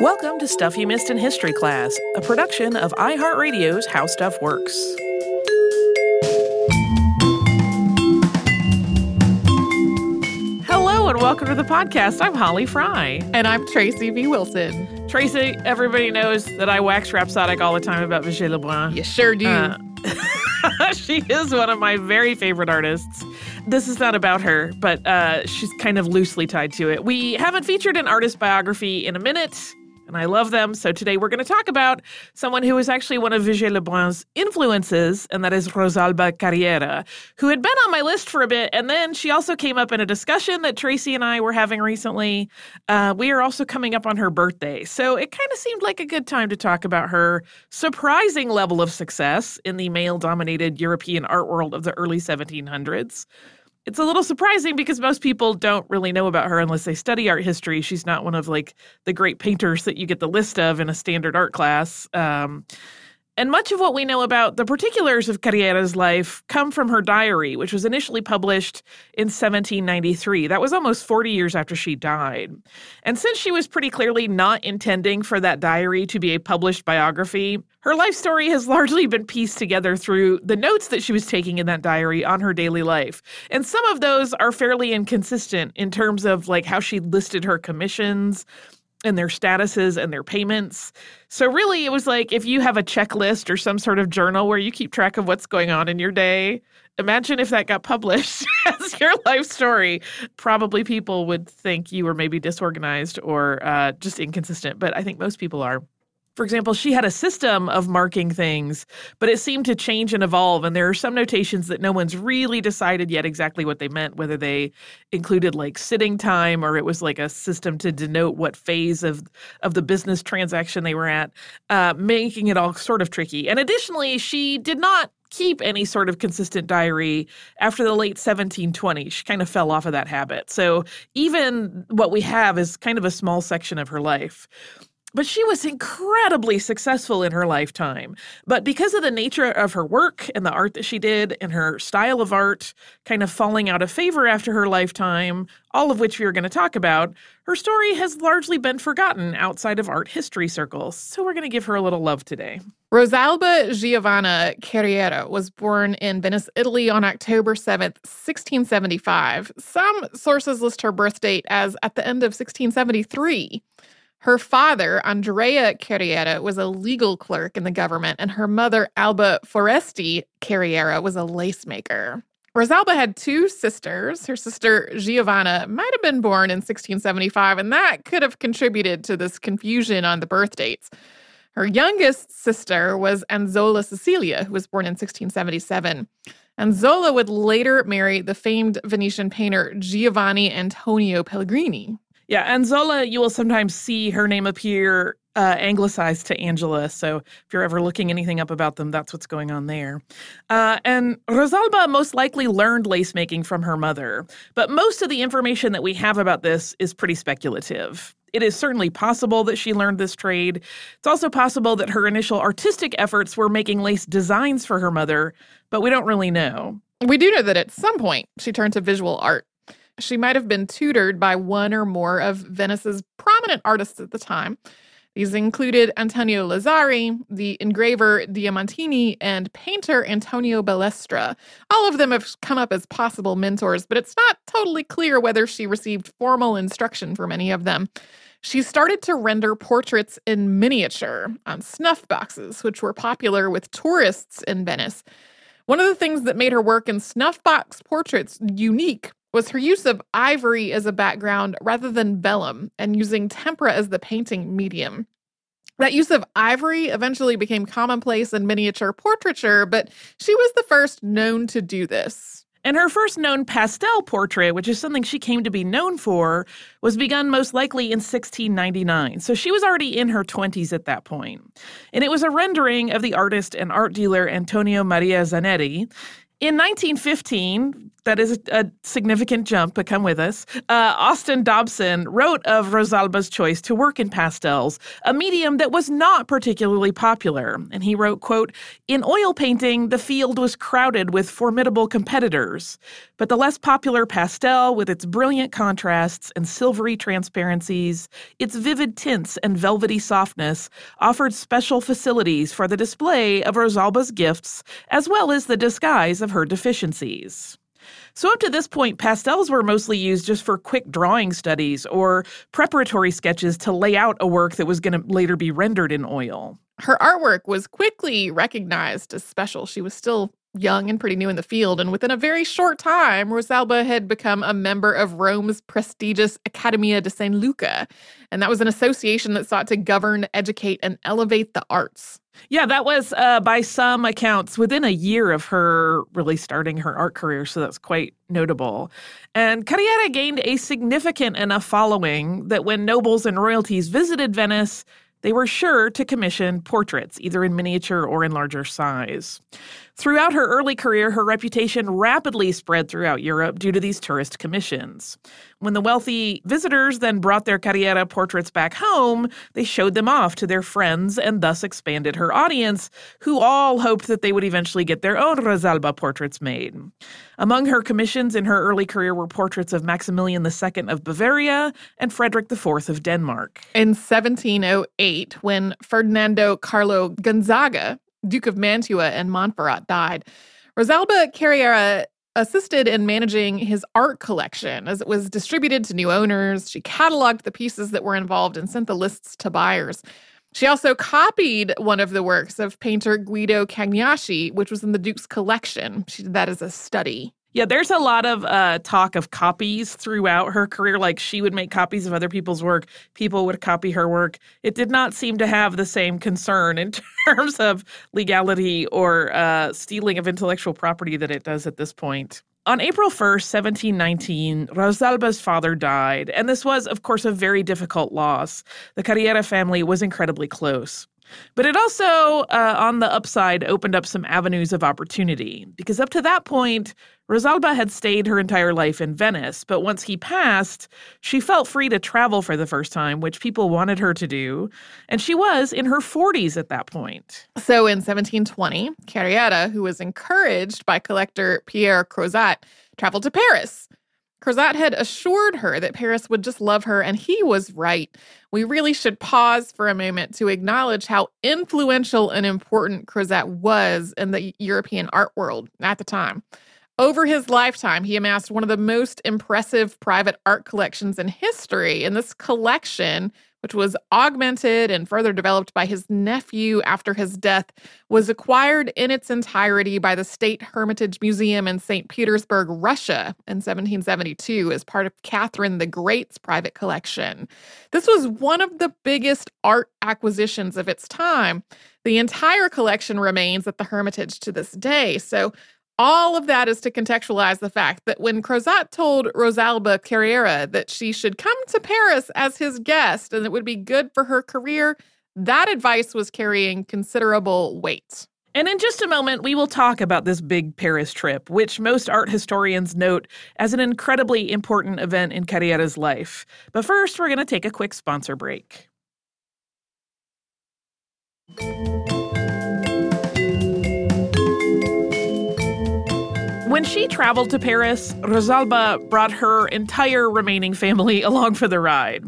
Welcome to Stuff You Missed in History Class, a production of iHeartRadio's How Stuff Works. Hello and welcome to the podcast. I'm Holly Fry. And I'm Tracy V. Wilson. Tracy, everybody knows that I wax rhapsodic all the time about Vigée Lebrun. You sure do. Uh, she is one of my very favorite artists. This is not about her, but uh, she's kind of loosely tied to it. We haven't featured an artist biography in a minute and I love them. So today we're going to talk about someone who is actually one of Vigée Lebrun's influences, and that is Rosalba Carriera, who had been on my list for a bit, and then she also came up in a discussion that Tracy and I were having recently. Uh, we are also coming up on her birthday, so it kind of seemed like a good time to talk about her surprising level of success in the male-dominated European art world of the early 1700s it's a little surprising because most people don't really know about her unless they study art history. She's not one of like the great painters that you get the list of in a standard art class. Um, and much of what we know about the particulars of Carriera's life come from her diary, which was initially published in 1793. That was almost 40 years after she died. And since she was pretty clearly not intending for that diary to be a published biography, her life story has largely been pieced together through the notes that she was taking in that diary on her daily life. And some of those are fairly inconsistent in terms of like how she listed her commissions and their statuses and their payments. So, really, it was like if you have a checklist or some sort of journal where you keep track of what's going on in your day, imagine if that got published as your life story. Probably people would think you were maybe disorganized or uh, just inconsistent, but I think most people are. For example, she had a system of marking things, but it seemed to change and evolve. And there are some notations that no one's really decided yet exactly what they meant, whether they included like sitting time or it was like a system to denote what phase of, of the business transaction they were at, uh, making it all sort of tricky. And additionally, she did not keep any sort of consistent diary after the late 1720s. She kind of fell off of that habit. So even what we have is kind of a small section of her life. But she was incredibly successful in her lifetime. But because of the nature of her work and the art that she did and her style of art kind of falling out of favor after her lifetime, all of which we are going to talk about, her story has largely been forgotten outside of art history circles. So we're going to give her a little love today. Rosalba Giovanna Carriera was born in Venice, Italy on October 7th, 1675. Some sources list her birth date as at the end of 1673. Her father, Andrea Carriera, was a legal clerk in the government, and her mother, Alba Foresti Carriera, was a lace maker. Rosalba had two sisters. Her sister Giovanna might have been born in 1675, and that could have contributed to this confusion on the birth dates. Her youngest sister was Anzola Cecilia, who was born in 1677. Anzola would later marry the famed Venetian painter Giovanni Antonio Pellegrini. Yeah, Anzola, you will sometimes see her name appear uh, anglicized to Angela. So if you're ever looking anything up about them, that's what's going on there. Uh, and Rosalba most likely learned lace making from her mother, but most of the information that we have about this is pretty speculative. It is certainly possible that she learned this trade. It's also possible that her initial artistic efforts were making lace designs for her mother, but we don't really know. We do know that at some point she turned to visual art she might have been tutored by one or more of Venice's prominent artists at the time. These included Antonio Lazzari, the engraver Diamantini, and painter Antonio Balestra. All of them have come up as possible mentors, but it's not totally clear whether she received formal instruction from any of them. She started to render portraits in miniature on snuff boxes, which were popular with tourists in Venice. One of the things that made her work in snuff box portraits unique was her use of ivory as a background rather than vellum and using tempera as the painting medium. That use of ivory eventually became commonplace in miniature portraiture, but she was the first known to do this. And her first known pastel portrait, which is something she came to be known for, was begun most likely in 1699. So she was already in her 20s at that point. And it was a rendering of the artist and art dealer Antonio Maria Zanetti. In 1915, that is a, significant jump, but come with us. Uh, Austin Dobson wrote of Rosalba's choice to work in pastels, a medium that was not particularly popular. And he wrote, quote, In oil painting, the field was crowded with formidable competitors, but the less popular pastel, with its brilliant contrasts and silvery transparencies, its vivid tints and velvety softness, offered special facilities for the display of Rosalba's gifts as well as the disguise of her deficiencies. So, up to this point, pastels were mostly used just for quick drawing studies or preparatory sketches to lay out a work that was going to later be rendered in oil. Her artwork was quickly recognized as special. She was still young and pretty new in the field, and within a very short time, Rosalba had become a member of Rome's prestigious Accademia di San Luca. And that was an association that sought to govern, educate, and elevate the arts. Yeah, that was uh, by some accounts within a year of her really starting her art career. So that's quite notable. And Carriera gained a significant enough following that when nobles and royalties visited Venice, they were sure to commission portraits, either in miniature or in larger size. Throughout her early career, her reputation rapidly spread throughout Europe due to these tourist commissions. When the wealthy visitors then brought their Carriera portraits back home, they showed them off to their friends and thus expanded her audience, who all hoped that they would eventually get their own Rosalba portraits made. Among her commissions in her early career were portraits of Maximilian II of Bavaria and Frederick IV of Denmark. In 1708, when Ferdinando Carlo Gonzaga Duke of Mantua and Montferrat died. Rosalba Carriera assisted in managing his art collection as it was distributed to new owners. She cataloged the pieces that were involved and sent the lists to buyers. She also copied one of the works of painter Guido Cagnacci, which was in the Duke's collection. She did that as a study. Yeah, there's a lot of uh, talk of copies throughout her career. Like she would make copies of other people's work, people would copy her work. It did not seem to have the same concern in terms of legality or uh, stealing of intellectual property that it does at this point. On April 1st, 1719, Rosalba's father died, and this was, of course, a very difficult loss. The Carriera family was incredibly close. But it also, uh, on the upside, opened up some avenues of opportunity because up to that point, Rosalba had stayed her entire life in Venice. But once he passed, she felt free to travel for the first time, which people wanted her to do. And she was in her 40s at that point. So in 1720, Carriera, who was encouraged by collector Pierre Crozat, traveled to Paris. Crozat had assured her that Paris would just love her, and he was right. We really should pause for a moment to acknowledge how influential and important Crozat was in the European art world at the time. Over his lifetime, he amassed one of the most impressive private art collections in history. And this collection which was augmented and further developed by his nephew after his death, was acquired in its entirety by the State Hermitage Museum in St. Petersburg, Russia, in 1772 as part of Catherine the Great's private collection. This was one of the biggest art acquisitions of its time. The entire collection remains at the Hermitage to this day. So, all of that is to contextualize the fact that when Crozat told Rosalba Carriera that she should come to Paris as his guest and it would be good for her career, that advice was carrying considerable weight. And in just a moment, we will talk about this big Paris trip, which most art historians note as an incredibly important event in Carriera's life. But first, we're going to take a quick sponsor break. When she traveled to Paris, Rosalba brought her entire remaining family along for the ride.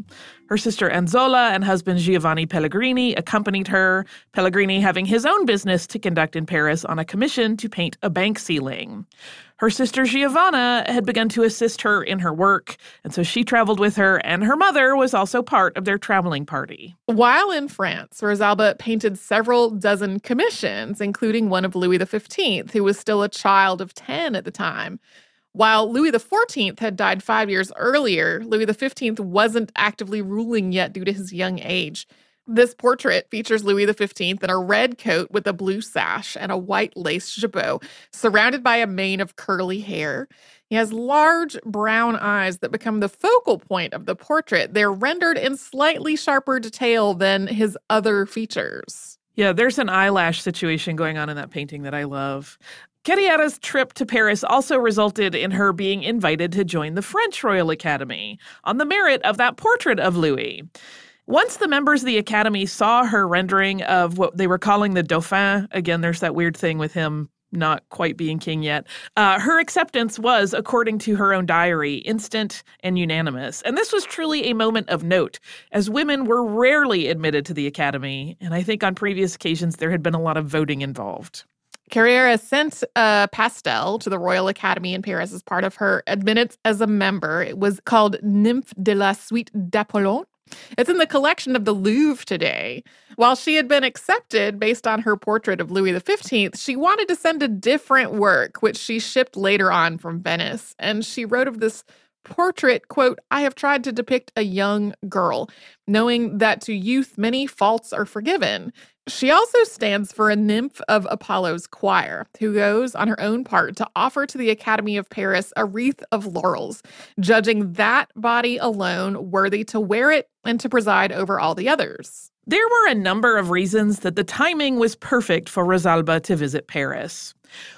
Her sister Anzola and husband Giovanni Pellegrini accompanied her, Pellegrini having his own business to conduct in Paris on a commission to paint a bank ceiling. Her sister Giovanna had begun to assist her in her work, and so she traveled with her, and her mother was also part of their traveling party. While in France, Rosalba painted several dozen commissions, including one of Louis XV, who was still a child of 10 at the time. While Louis XIV had died five years earlier, Louis XV wasn't actively ruling yet due to his young age. This portrait features Louis XV in a red coat with a blue sash and a white lace jabot, surrounded by a mane of curly hair. He has large brown eyes that become the focal point of the portrait. They're rendered in slightly sharper detail than his other features. Yeah, there's an eyelash situation going on in that painting that I love. Carriera's trip to Paris also resulted in her being invited to join the French Royal Academy on the merit of that portrait of Louis. Once the members of the Academy saw her rendering of what they were calling the Dauphin, again, there's that weird thing with him not quite being king yet, uh, her acceptance was, according to her own diary, instant and unanimous. And this was truly a moment of note, as women were rarely admitted to the Academy. And I think on previous occasions there had been a lot of voting involved. Carriera sent a pastel to the Royal Academy in Paris as part of her admittance as a member. It was called Nymphe de la Suite d'Apollon. It's in the collection of the Louvre today. While she had been accepted based on her portrait of Louis XV, she wanted to send a different work, which she shipped later on from Venice. And she wrote of this portrait, quote, I have tried to depict a young girl, knowing that to youth many faults are forgiven. She also stands for a nymph of Apollo's choir, who goes on her own part to offer to the Academy of Paris a wreath of laurels, judging that body alone worthy to wear it and to preside over all the others. There were a number of reasons that the timing was perfect for Rosalba to visit Paris.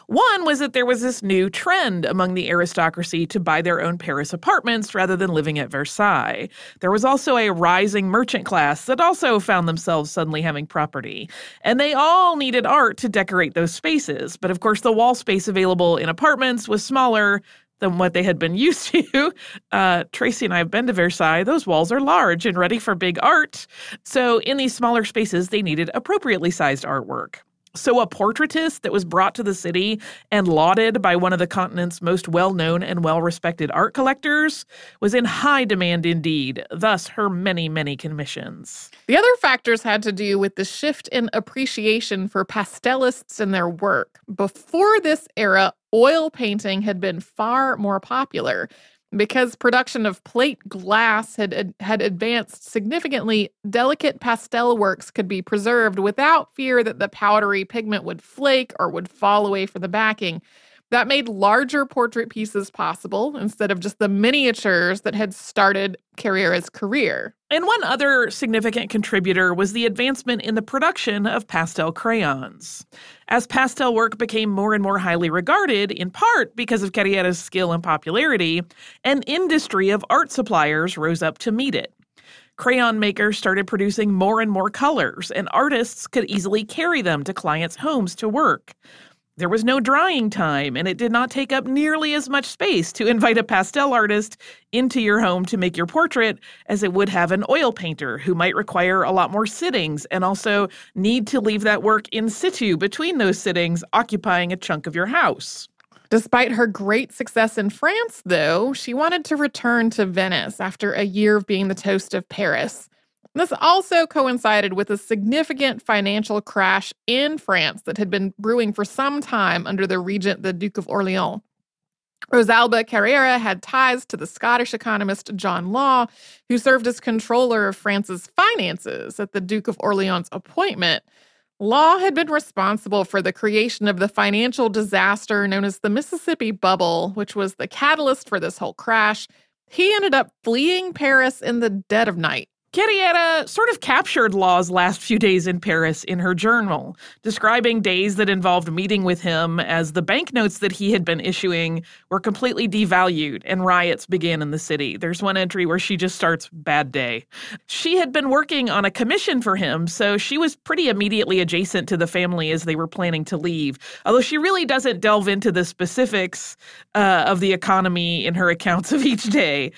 One was that there was this new trend among the aristocracy to buy their own Paris apartments rather than living at Versailles. There was also a rising merchant class that also found themselves suddenly having property. And they all needed art to decorate those spaces. But of course, the wall space available in apartments was smaller, than what they had been used to. Uh, Tracy and I have been to Versailles. Those walls are large and ready for big art. So, in these smaller spaces, they needed appropriately sized artwork. So, a portraitist that was brought to the city and lauded by one of the continent's most well known and well respected art collectors was in high demand indeed, thus, her many, many commissions. The other factors had to do with the shift in appreciation for pastelists and their work. Before this era, oil painting had been far more popular because production of plate glass had had advanced significantly delicate pastel works could be preserved without fear that the powdery pigment would flake or would fall away from the backing that made larger portrait pieces possible instead of just the miniatures that had started Carriera's career. And one other significant contributor was the advancement in the production of pastel crayons. As pastel work became more and more highly regarded, in part because of Carriera's skill and popularity, an industry of art suppliers rose up to meet it. Crayon makers started producing more and more colors, and artists could easily carry them to clients' homes to work. There was no drying time, and it did not take up nearly as much space to invite a pastel artist into your home to make your portrait as it would have an oil painter who might require a lot more sittings and also need to leave that work in situ between those sittings, occupying a chunk of your house. Despite her great success in France, though, she wanted to return to Venice after a year of being the toast of Paris. This also coincided with a significant financial crash in France that had been brewing for some time under the regent, the Duke of Orleans. Rosalba Carriera had ties to the Scottish economist John Law, who served as controller of France's finances at the Duke of Orleans' appointment. Law had been responsible for the creation of the financial disaster known as the Mississippi Bubble, which was the catalyst for this whole crash. He ended up fleeing Paris in the dead of night Carriera sort of captured Law's last few days in Paris in her journal, describing days that involved meeting with him as the banknotes that he had been issuing were completely devalued and riots began in the city. There's one entry where she just starts bad day. She had been working on a commission for him, so she was pretty immediately adjacent to the family as they were planning to leave. Although she really doesn't delve into the specifics uh, of the economy in her accounts of each day.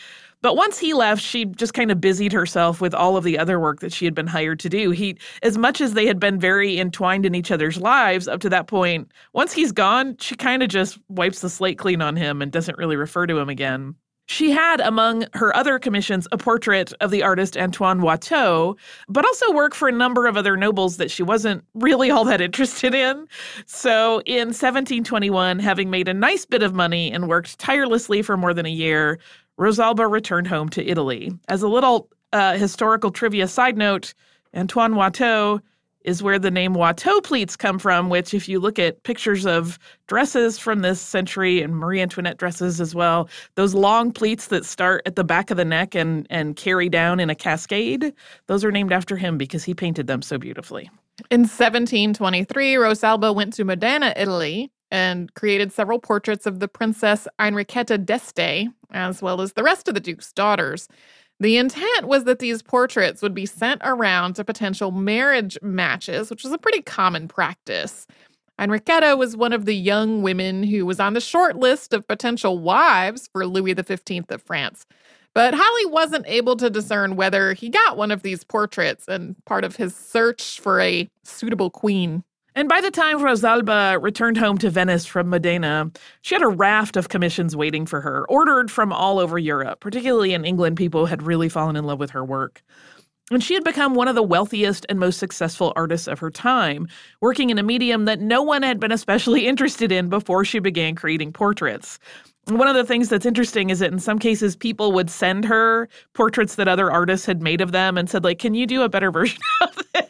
But once he left, she just kind of busied herself with all of the other work that she had been hired to do. He, as much as they had been very entwined in each other's lives up to that point, once he's gone, she kind of just wipes the slate clean on him and doesn't really refer to him again. She had among her other commissions a portrait of the artist Antoine Watteau, but also work for a number of other nobles that she wasn't really all that interested in. So in 1721, having made a nice bit of money and worked tirelessly for more than a year, Rosalba returned home to Italy. As a little uh, historical trivia side note, Antoine Watteau is where the name Watteau pleats come from, which, if you look at pictures of dresses from this century and Marie Antoinette dresses as well, those long pleats that start at the back of the neck and, and carry down in a cascade, those are named after him because he painted them so beautifully. In 1723, Rosalba went to Modena, Italy, and created several portraits of the Princess Enriqueta d'Este, as well as the rest of the Duke's daughters. The intent was that these portraits would be sent around to potential marriage matches, which was a pretty common practice. Enriqueta was one of the young women who was on the short list of potential wives for Louis XV of France. But Holly wasn't able to discern whether he got one of these portraits and part of his search for a suitable queen. And by the time Rosalba returned home to Venice from Modena, she had a raft of commissions waiting for her, ordered from all over Europe. Particularly in England, people had really fallen in love with her work. And she had become one of the wealthiest and most successful artists of her time, working in a medium that no one had been especially interested in before she began creating portraits. One of the things that's interesting is that in some cases, people would send her portraits that other artists had made of them and said, like, can you do a better version of this?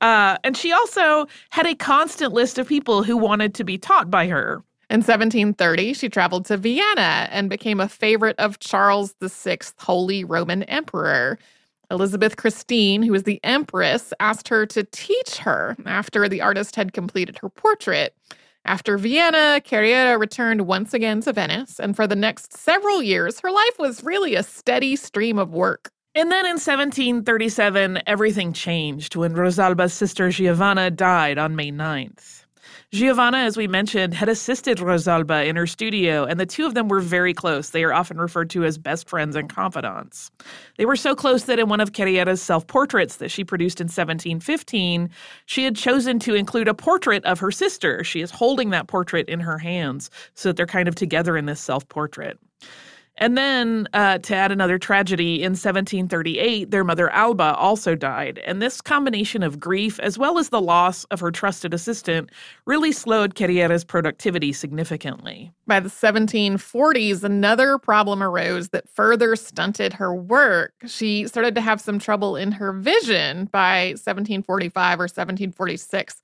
Uh, and she also had a constant list of people who wanted to be taught by her. In 1730, she traveled to Vienna and became a favorite of Charles VI, Holy Roman Emperor. Elizabeth Christine, who was the empress, asked her to teach her after the artist had completed her portrait. After Vienna, Carriera returned once again to Venice, and for the next several years, her life was really a steady stream of work. And then in 1737, everything changed when Rosalba's sister Giovanna died on May 9th. Giovanna, as we mentioned, had assisted Rosalba in her studio, and the two of them were very close. They are often referred to as best friends and confidants. They were so close that in one of Carriera's self portraits that she produced in 1715, she had chosen to include a portrait of her sister. She is holding that portrait in her hands so that they're kind of together in this self portrait. And then, uh, to add another tragedy, in 1738, their mother Alba also died. And this combination of grief, as well as the loss of her trusted assistant, really slowed Carriera's productivity significantly. By the 1740s, another problem arose that further stunted her work. She started to have some trouble in her vision by 1745 or 1746.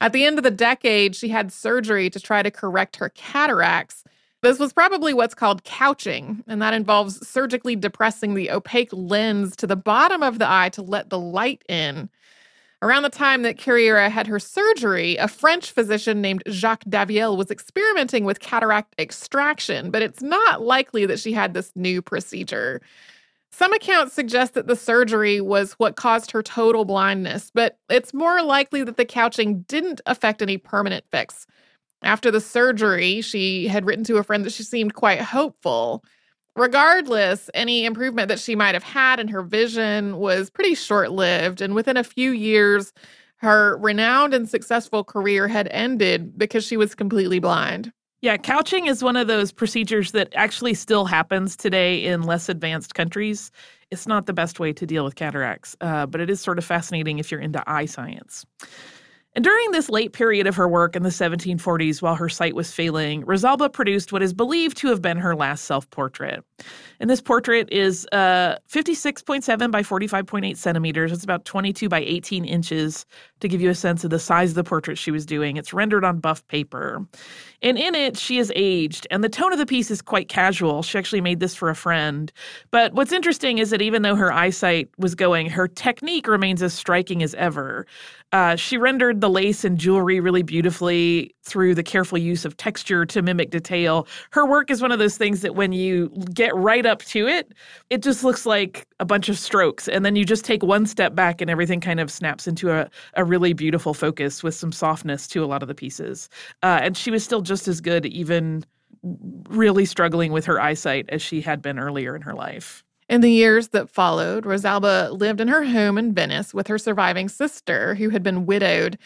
At the end of the decade, she had surgery to try to correct her cataracts. This was probably what's called couching, and that involves surgically depressing the opaque lens to the bottom of the eye to let the light in. Around the time that Carriera had her surgery, a French physician named Jacques Daviel was experimenting with cataract extraction, but it's not likely that she had this new procedure. Some accounts suggest that the surgery was what caused her total blindness, but it's more likely that the couching didn't affect any permanent fix. After the surgery, she had written to a friend that she seemed quite hopeful. Regardless, any improvement that she might have had in her vision was pretty short lived. And within a few years, her renowned and successful career had ended because she was completely blind. Yeah, couching is one of those procedures that actually still happens today in less advanced countries. It's not the best way to deal with cataracts, uh, but it is sort of fascinating if you're into eye science. And during this late period of her work in the 1740s, while her sight was failing, Rosalba produced what is believed to have been her last self portrait. And this portrait is uh, 56.7 by 45.8 centimeters. It's about 22 by 18 inches to give you a sense of the size of the portrait she was doing. It's rendered on buff paper. And in it, she is aged, and the tone of the piece is quite casual. She actually made this for a friend. But what's interesting is that even though her eyesight was going, her technique remains as striking as ever. Uh, she rendered the lace and jewelry really beautifully through the careful use of texture to mimic detail. Her work is one of those things that when you get right up to it, it just looks like a bunch of strokes. And then you just take one step back and everything kind of snaps into a, a really beautiful focus with some softness to a lot of the pieces. Uh, and she was still just as good, even really struggling with her eyesight as she had been earlier in her life. In the years that followed, Rosalba lived in her home in Venice with her surviving sister, who had been widowed.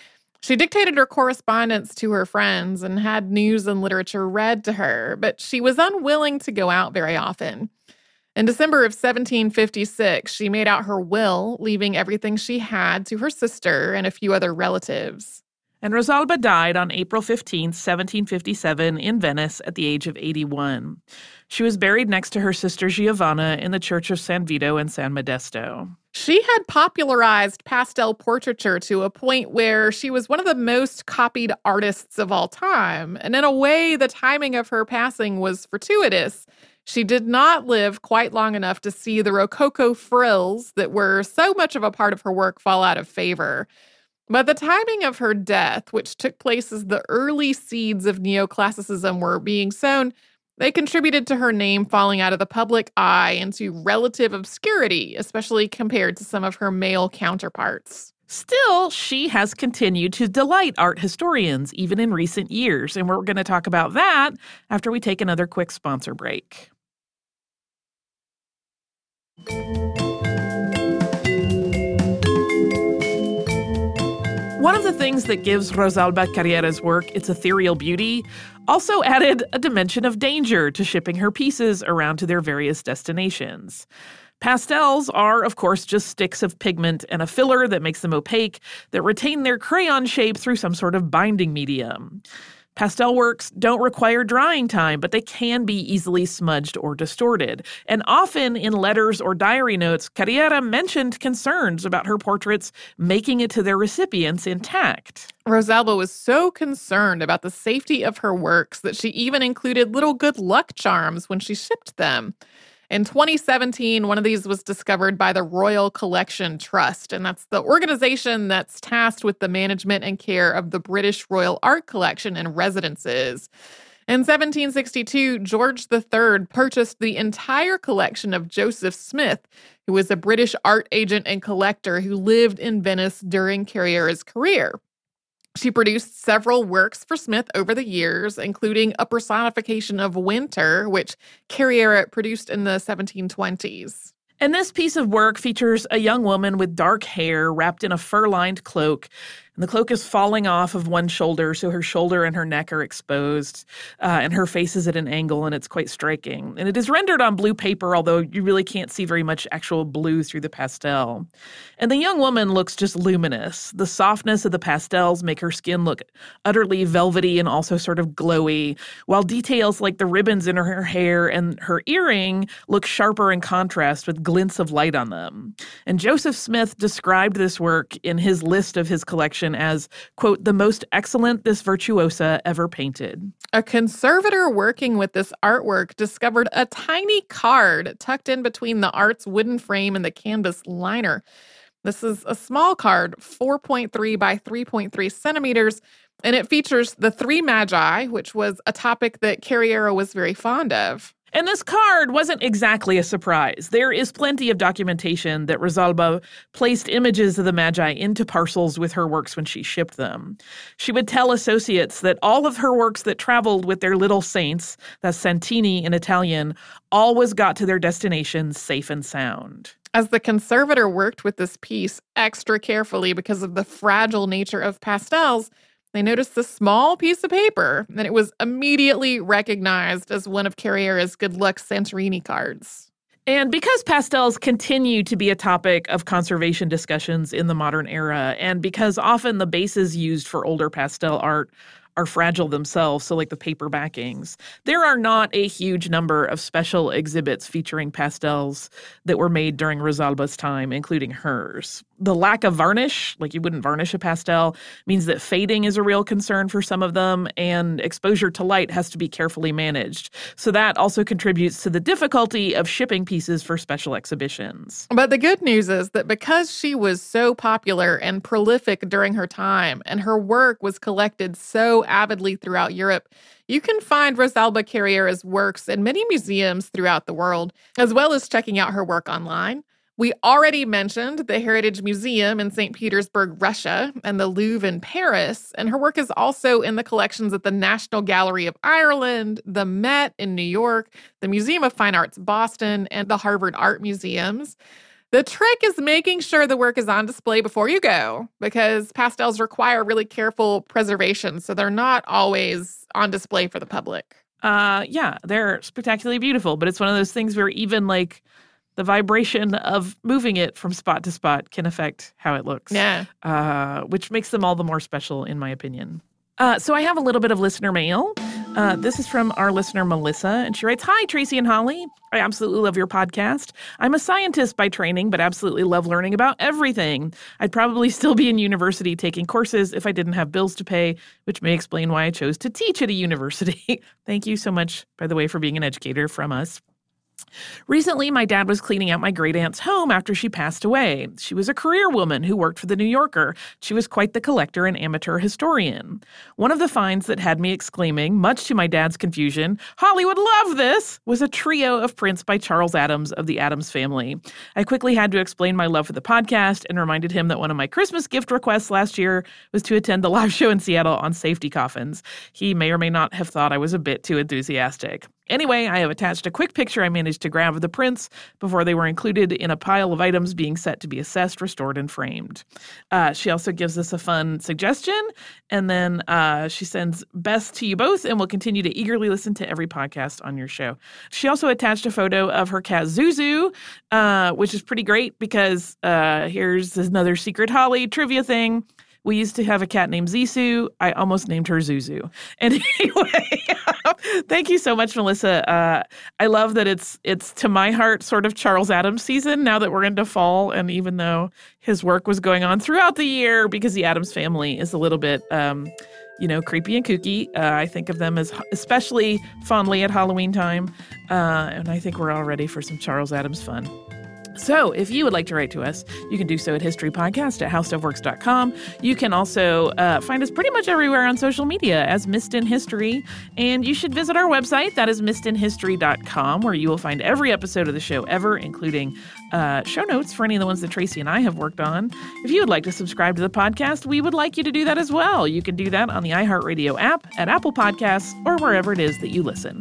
She dictated her correspondence to her friends and had news and literature read to her, but she was unwilling to go out very often. In December of 1756, she made out her will, leaving everything she had to her sister and a few other relatives. And Rosalba died on April 15, 1757, in Venice at the age of 81. She was buried next to her sister Giovanna in the church of San Vito and San Modesto. She had popularized pastel portraiture to a point where she was one of the most copied artists of all time. And in a way, the timing of her passing was fortuitous. She did not live quite long enough to see the Rococo frills that were so much of a part of her work fall out of favor. But the timing of her death, which took place as the early seeds of neoclassicism were being sown, they contributed to her name falling out of the public eye into relative obscurity, especially compared to some of her male counterparts. Still, she has continued to delight art historians even in recent years, and we're going to talk about that after we take another quick sponsor break. One of the things that gives Rosalba Carriera's work its ethereal beauty also added a dimension of danger to shipping her pieces around to their various destinations. Pastels are, of course, just sticks of pigment and a filler that makes them opaque that retain their crayon shape through some sort of binding medium. Pastel works don't require drying time, but they can be easily smudged or distorted. And often in letters or diary notes, Carriera mentioned concerns about her portraits making it to their recipients intact. Rosalba was so concerned about the safety of her works that she even included little good luck charms when she shipped them. In 2017, one of these was discovered by the Royal Collection Trust, and that's the organization that's tasked with the management and care of the British Royal Art Collection and residences. In 1762, George III purchased the entire collection of Joseph Smith, who was a British art agent and collector who lived in Venice during Carriera's career. She produced several works for Smith over the years, including a personification of winter, which Carriera produced in the 1720s. And this piece of work features a young woman with dark hair wrapped in a fur lined cloak and the cloak is falling off of one shoulder, so her shoulder and her neck are exposed, uh, and her face is at an angle, and it's quite striking. And it is rendered on blue paper, although you really can't see very much actual blue through the pastel. And the young woman looks just luminous. The softness of the pastels make her skin look utterly velvety and also sort of glowy, while details like the ribbons in her hair and her earring look sharper in contrast with glints of light on them. And Joseph Smith described this work in his list of his collection as, quote, the most excellent this virtuosa ever painted. A conservator working with this artwork discovered a tiny card tucked in between the art's wooden frame and the canvas liner. This is a small card, 4.3 by 3.3 centimeters, and it features the three magi, which was a topic that Carriera was very fond of. And this card wasn't exactly a surprise. There is plenty of documentation that Rosalba placed images of the Magi into parcels with her works when she shipped them. She would tell associates that all of her works that traveled with their little saints, that's Santini in Italian, always got to their destinations safe and sound. As the conservator worked with this piece extra carefully because of the fragile nature of pastels, they noticed the small piece of paper, and it was immediately recognized as one of Carriera's good luck Santini cards. And because pastels continue to be a topic of conservation discussions in the modern era, and because often the bases used for older pastel art are fragile themselves, so like the paper backings. There are not a huge number of special exhibits featuring pastels that were made during Rosalba's time, including hers the lack of varnish, like you wouldn't varnish a pastel, means that fading is a real concern for some of them, and exposure to light has to be carefully managed. So that also contributes to the difficulty of shipping pieces for special exhibitions. But the good news is that because she was so popular and prolific during her time, and her work was collected so avidly throughout Europe, you can find Rosalba Carriera's works in many museums throughout the world, as well as checking out her work online. We already mentioned the Hermitage Museum in St. Petersburg, Russia, and the Louvre in Paris, and her work is also in the collections at the National Gallery of Ireland, the Met in New York, the Museum of Fine Arts Boston, and the Harvard Art Museums. The trick is making sure the work is on display before you go because pastels require really careful preservation, so they're not always on display for the public. Uh yeah, they're spectacularly beautiful, but it's one of those things where even like the vibration of moving it from spot to spot can affect how it looks. Yeah. Uh, which makes them all the more special, in my opinion. Uh, so I have a little bit of listener mail. Uh, this is from our listener, Melissa, and she writes Hi, Tracy and Holly. I absolutely love your podcast. I'm a scientist by training, but absolutely love learning about everything. I'd probably still be in university taking courses if I didn't have bills to pay, which may explain why I chose to teach at a university. Thank you so much, by the way, for being an educator from us. Recently, my dad was cleaning out my great aunt's home after she passed away. She was a career woman who worked for The New Yorker. She was quite the collector and amateur historian. One of the finds that had me exclaiming, much to my dad's confusion, Holly would love this, was a trio of prints by Charles Addams of the Addams family. I quickly had to explain my love for the podcast and reminded him that one of my Christmas gift requests last year was to attend the live show in Seattle on safety coffins. He may or may not have thought I was a bit too enthusiastic. Anyway, I have attached a quick picture I managed to grab of the prints before they were included in a pile of items being set to be assessed, restored, and framed. Uh, she also gives us a fun suggestion, and then uh, she sends best to you both, and will continue to eagerly listen to every podcast on your show. She also attached a photo of her cat Zuzu, uh, which is pretty great because uh, here's another secret Holly trivia thing. We used to have a cat named Zisu. I almost named her Zuzu. And anyway, thank you so much, Melissa. Uh, I love that it's it's to my heart sort of Charles Addams season now that we're into fall. And even though his work was going on throughout the year, because the Addams family is a little bit. Um, you know, creepy and kooky. Uh, I think of them as especially fondly at Halloween time. Uh, and I think we're all ready for some Charles Addams fun. So, if you would like to write to us, you can do so at historypodcast at howstuffworks.com. You can also uh, find us pretty much everywhere on social media as Missed in History. And you should visit our website, that is missedinhistory.com, where you will find every episode of the show ever, including uh, show notes for any of the ones that Tracy and I have worked on. If you would like to subscribe to the podcast, we would like you to do that as well. You can do that on the iHeartRadio app, at Apple Podcasts, or wherever it is that you listen.